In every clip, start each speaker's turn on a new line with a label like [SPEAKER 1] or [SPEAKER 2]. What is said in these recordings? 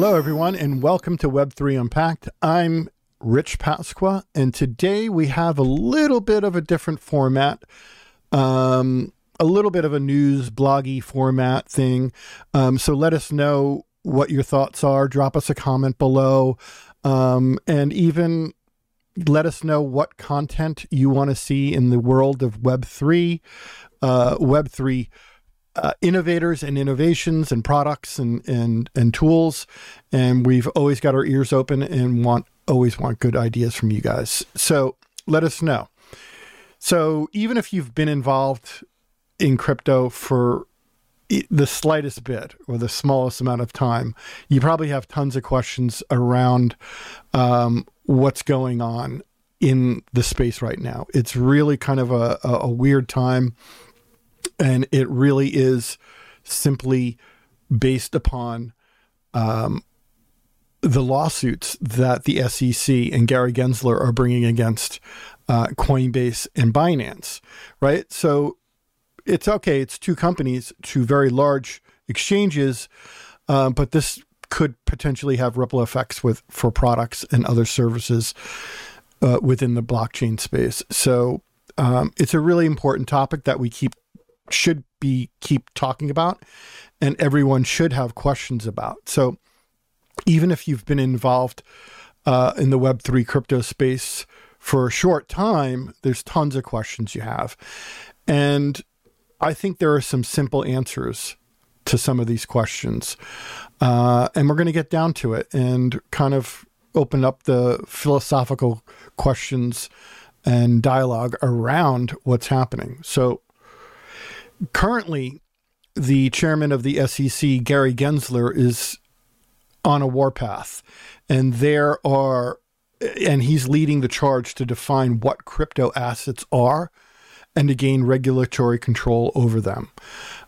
[SPEAKER 1] Hello, everyone, and welcome to Web3 Unpacked. I'm Rich Pasqua, and today we have a little bit of a different format, um, a little bit of a news bloggy format thing. Um, so let us know what your thoughts are. Drop us a comment below, um, and even let us know what content you want to see in the world of Web3. Uh, Web3 uh, innovators and innovations and products and, and and tools. And we've always got our ears open and want always want good ideas from you guys. So let us know. So even if you've been involved in crypto for the slightest bit or the smallest amount of time you probably have tons of questions around um, what's going on in the space right now. It's really kind of a, a, a weird time and it really is simply based upon um, the lawsuits that the SEC and Gary Gensler are bringing against uh, Coinbase and Binance, right? So it's okay. It's two companies, two very large exchanges, um, but this could potentially have ripple effects with for products and other services uh, within the blockchain space. So um, it's a really important topic that we keep should be keep talking about and everyone should have questions about. So even if you've been involved uh, in the Web3 crypto space for a short time, there's tons of questions you have. And I think there are some simple answers to some of these questions. Uh, and we're going to get down to it and kind of open up the philosophical questions and dialogue around what's happening. So, currently, the chairman of the SEC, Gary Gensler, is on a warpath. And there are, and he's leading the charge to define what crypto assets are and to gain regulatory control over them.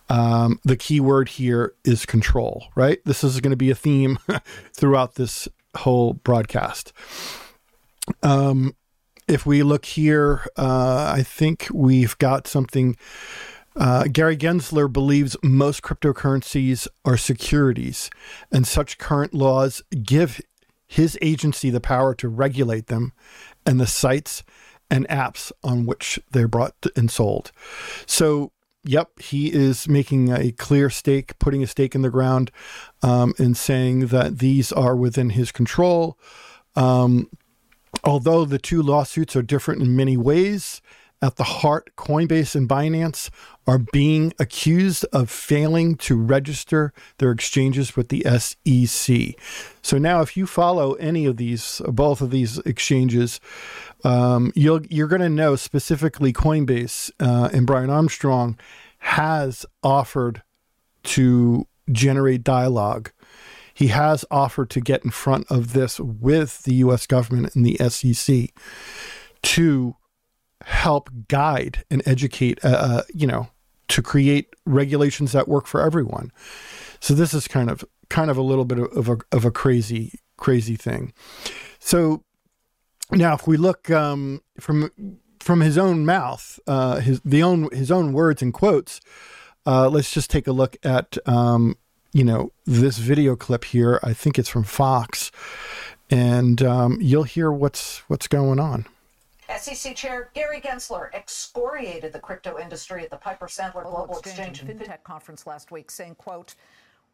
[SPEAKER 1] Um, the key word here is control, right? This is going to be a theme throughout this whole broadcast. Um, if we look here, uh, I think we've got something uh, Gary Gensler believes most cryptocurrencies are securities, and such current laws give his agency the power to regulate them and the sites and apps on which they're brought and sold. So, yep, he is making a clear stake, putting a stake in the ground, um, and saying that these are within his control. Um, although the two lawsuits are different in many ways, at the heart, Coinbase and Binance are being accused of failing to register their exchanges with the SEC. So now, if you follow any of these, both of these exchanges, um, you'll, you're going to know specifically Coinbase uh, and Brian Armstrong has offered to generate dialogue. He has offered to get in front of this with the U.S. government and the SEC to help guide and educate, uh, uh, you know, to create regulations that work for everyone. So this is kind of kind of a little bit of, a of a crazy crazy thing. So now, if we look um, from from his own mouth, uh, his the own his own words and quotes, uh, let's just take a look at um, you know this video clip here. I think it's from Fox, and um, you'll hear what's what's going on.
[SPEAKER 2] SEC Chair Gary Gensler excoriated the crypto industry at the Piper Sandler Global Exchange,
[SPEAKER 3] and FinTech conference last week, saying, quote,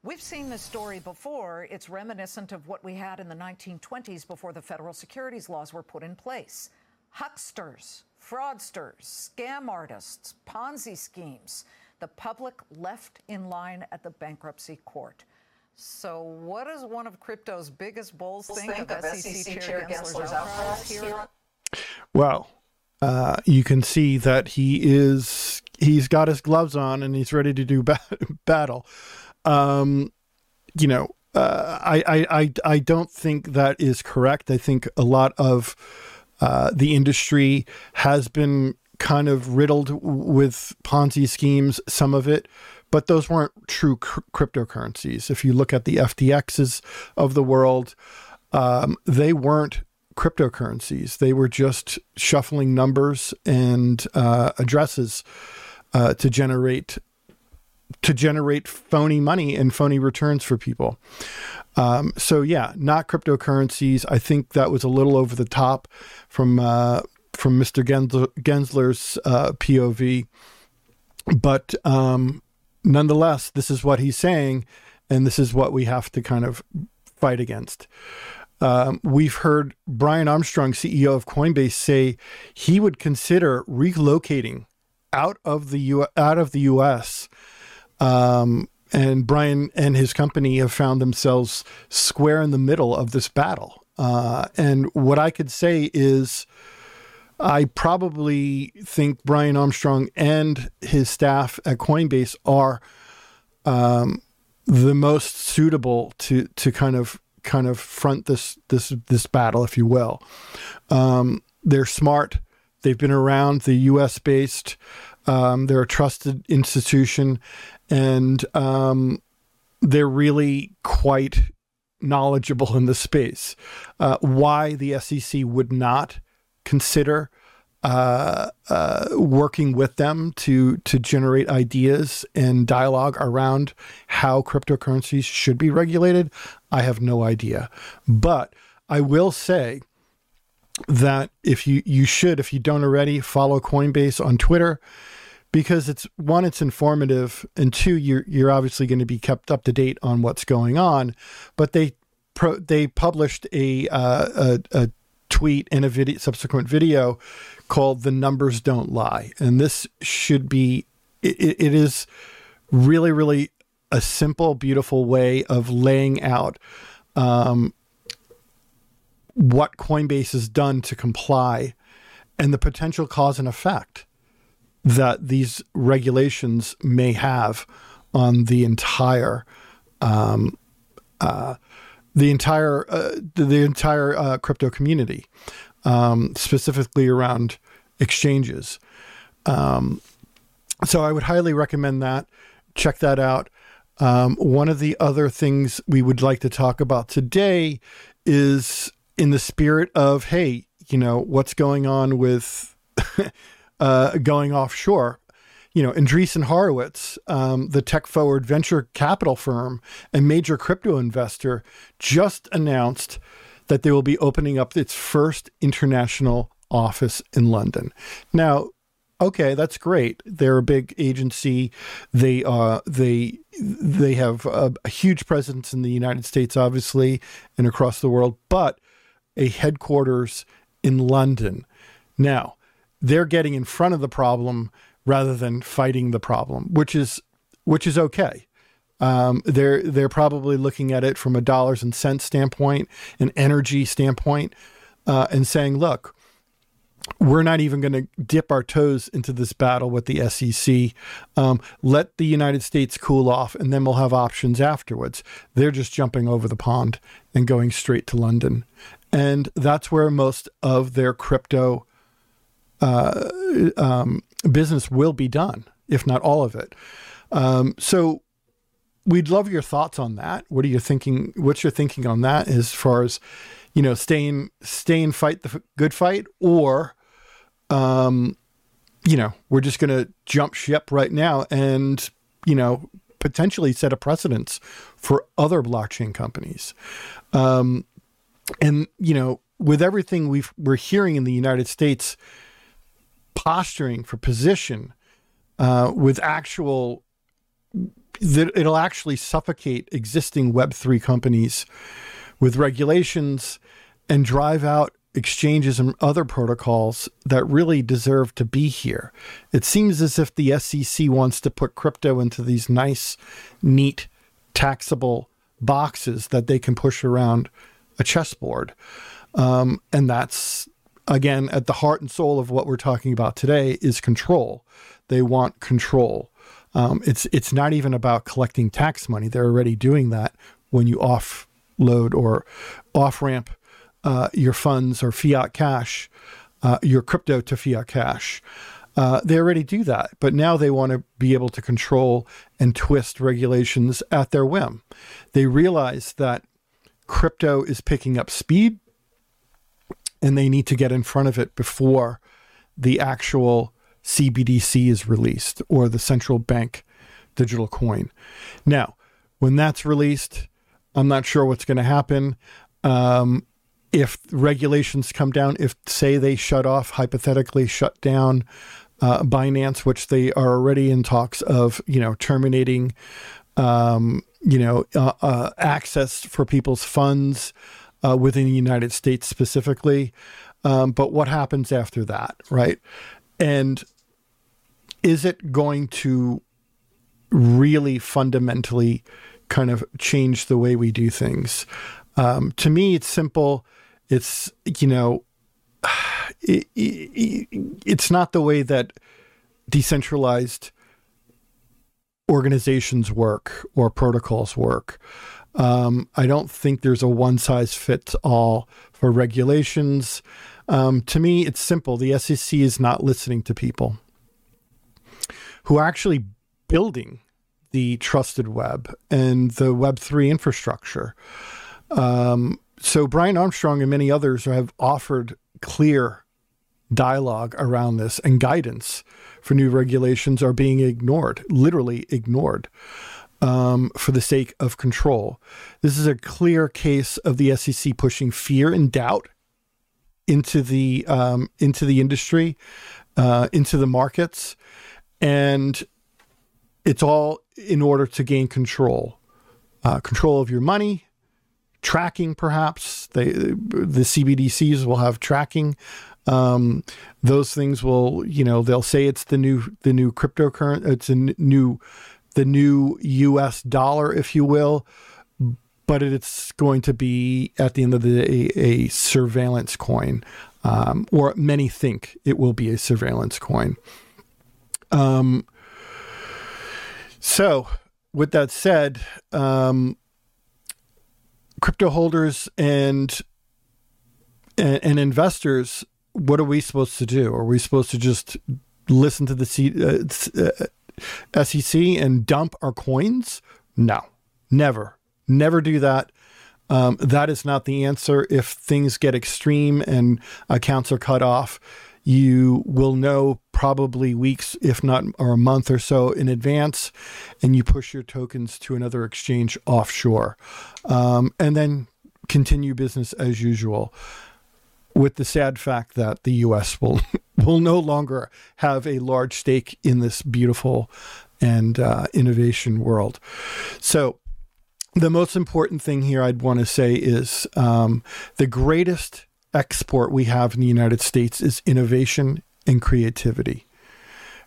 [SPEAKER 3] We've seen this story before. It's reminiscent of what we had in the 1920s before the federal securities laws were put in place. Hucksters, fraudsters, scam artists, Ponzi schemes. The public left in line at the bankruptcy court. So, what does one of crypto's biggest bulls think,
[SPEAKER 2] think
[SPEAKER 3] of,
[SPEAKER 2] of SEC, SEC Chair Gensler's outcries here?
[SPEAKER 1] Well, uh, you can see that he is he's got his gloves on and he's ready to do ba- battle. Um, you know, uh, I, I I I don't think that is correct. I think a lot of uh, the industry has been kind of riddled with Ponzi schemes. Some of it. But those weren't true cr- cryptocurrencies. If you look at the FTXs of the world, um, they weren't cryptocurrencies. They were just shuffling numbers and uh, addresses uh, to generate to generate phony money and phony returns for people. Um, so yeah, not cryptocurrencies. I think that was a little over the top from uh, from Mr. Gensler, Gensler's uh, POV, but um, nonetheless, this is what he's saying, and this is what we have to kind of fight against. Um, we've heard Brian Armstrong, CEO of Coinbase, say he would consider relocating out of the U- out of the U.S. Um, and Brian and his company have found themselves square in the middle of this battle. Uh, and what I could say is, I probably think Brian Armstrong and his staff at Coinbase are um, the most suitable to to kind of kind of front this this this battle, if you will. Um, they're smart. They've been around. The U.S. based. Um, they're a trusted institution, and um, they're really quite knowledgeable in the space. Uh, why the SEC would not consider uh, uh, working with them to to generate ideas and dialogue around how cryptocurrencies should be regulated, I have no idea. But I will say that if you you should, if you don't already, follow Coinbase on Twitter because it's one, it's informative, and two, you're you're obviously going to be kept up to date on what's going on. But they pro, they published a, uh, a, a tweet and a video, subsequent video called "The Numbers Don't Lie," and this should be it, it is really really a simple, beautiful way of laying out um, what Coinbase has done to comply and the potential cause and effect that these regulations may have on the entire um, uh, the entire uh, the entire uh, crypto community, um, specifically around exchanges. Um, so I would highly recommend that. Check that out. Um, one of the other things we would like to talk about today is in the spirit of hey, you know what's going on with uh, going offshore. You know, Andreessen Horowitz, um, the tech forward venture capital firm and major crypto investor, just announced that they will be opening up its first international office in London. Now, okay, that's great. They're a big agency. They uh, they they have a, a, huge presence in the United States, obviously, and across the world, but a headquarters in London. Now, they're getting in front of the problem rather than fighting the problem, which is which is okay. Um, they're they're probably looking at it from a dollars and cents standpoint, an energy standpoint, uh, and saying, look, we're not even going to dip our toes into this battle with the SEC. Um, let the United States cool off, and then we'll have options afterwards. They're just jumping over the pond and going straight to London, and that's where most of their crypto uh, um, business will be done, if not all of it. Um, so we'd love your thoughts on that. What are you thinking? What's your thinking on that as far as, you know, staying, stay fight the good fight or, um, you know, we're just going to jump ship right now and, you know, potentially set a precedence for other blockchain companies. Um, and, you know, with everything we are hearing in the United States, posturing for position uh, with actual that it'll actually suffocate existing web3 companies with regulations and drive out exchanges and other protocols that really deserve to be here. It seems as if the SEC wants to put crypto into these nice, neat, taxable boxes that they can push around a chessboard. Um, and that's again, at the heart and soul of what we're talking about today is control. They want control. Um, it's it's not even about collecting tax money. They're already doing that when you offload or off ramp uh, your funds or fiat cash, uh, your crypto to fiat cash. Uh, they already do that, but now they want to be able to control and twist regulations at their whim. They realize that crypto is picking up speed and they need to get in front of it before the actual CBDC is released or the central bank digital coin. Now, when that's released, I'm not sure what's going to happen. Um, if regulations come down, if say they shut off, hypothetically shut down uh, Binance, which they are already in talks of, you know, terminating, um, you know, uh, uh, access for people's funds uh, within the United States specifically. Um, but what happens after that, right? And is it going to really fundamentally kind of change the way we do things? Um, to me, it's simple. It's, you know, it, it, it's not the way that decentralized organizations work or protocols work. Um, I don't think there's a one size fits all for regulations. Um, to me, it's simple. The SEC is not listening to people who are actually building the trusted web and the Web3 infrastructure. Um, so, Brian Armstrong and many others have offered clear dialogue around this and guidance for new regulations are being ignored, literally ignored, um, for the sake of control. This is a clear case of the SEC pushing fear and doubt into the um, into the industry, uh, into the markets, and it's all in order to gain control, uh, control of your money, tracking perhaps. They the CBDCs will have tracking. Um, those things will you know they'll say it's the new the new cryptocurrency it's a new the new US dollar if you will. But it's going to be at the end of the day a, surveillance coin. Um, or many think it will be a surveillance coin um, so with that said um, crypto holders and, and, and investors, what are we supposed to do? Are we supposed to just listen to the C, uh, SEC uh, and dump our coins? No, never, never do that. Um, that is not the answer. If things get extreme and accounts are cut off, you will know probably weeks, if not or a month or so in advance, and you push your tokens to another exchange offshore, um, and then continue business as usual. With the sad fact that the U.S. will will no longer have a large stake in this beautiful and uh, innovation world. So, the most important thing here I'd want to say is um, the greatest export we have in the United States is innovation and creativity.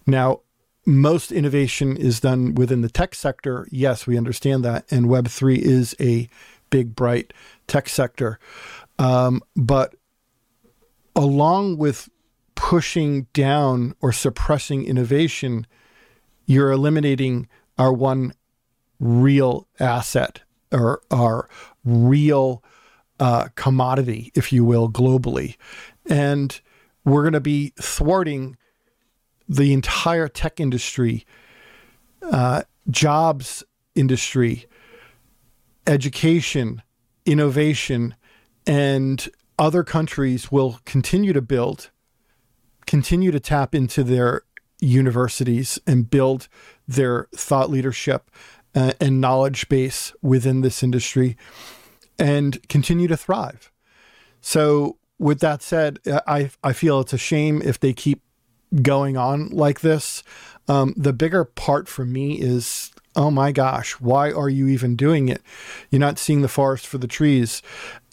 [SPEAKER 1] Now, most innovation is done within the tech sector. Yes, we understand that. And Web3 is a big, bright tech sector. Um, but along with pushing down or suppressing innovation, you're eliminating our one real asset or our real uh, commodity, if you will, globally. And we're going to be thwarting the entire tech industry, uh, jobs industry, education, innovation, and other countries will continue to build, continue to tap into their universities and build their thought leadership uh, and knowledge base within this industry and continue to thrive. So, with that said, I, I feel it's a shame if they keep going on like this. Um, the bigger part for me is oh my gosh, why are you even doing it? You're not seeing the forest for the trees.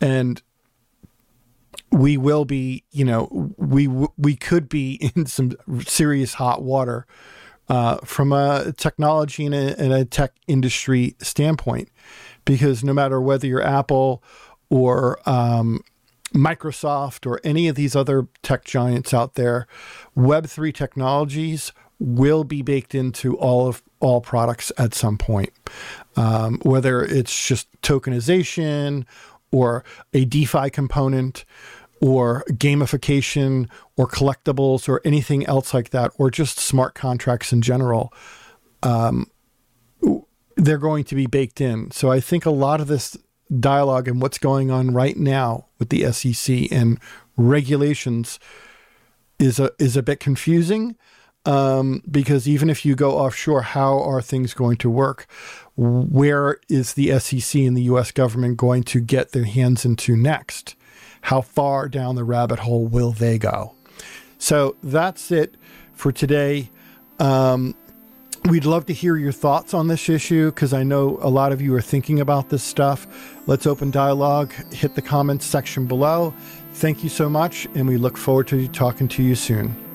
[SPEAKER 1] And we will be, you know, we we could be in some serious hot water uh, from a technology and a, and a tech industry standpoint because no matter whether you're Apple or um, Microsoft or any of these other tech giants out there, Web3 technologies will be baked into all of all products at some point. Um, whether it's just tokenization or a DeFi component or gamification or collectibles or anything else like that, or just smart contracts in general. Um, they're going to be baked in. So I think a lot of this dialogue and what's going on right now with the SEC and regulations is a is a bit confusing. Um, because even if you go offshore, how are things going to work? Where is the SEC and the US government going to get their hands into next? How far down the rabbit hole will they go? So that's it for today. Um, We'd love to hear your thoughts on this issue because I know a lot of you are thinking about this stuff. Let's open dialogue. Hit the comments section below. Thank you so much, and we look forward to talking to you soon.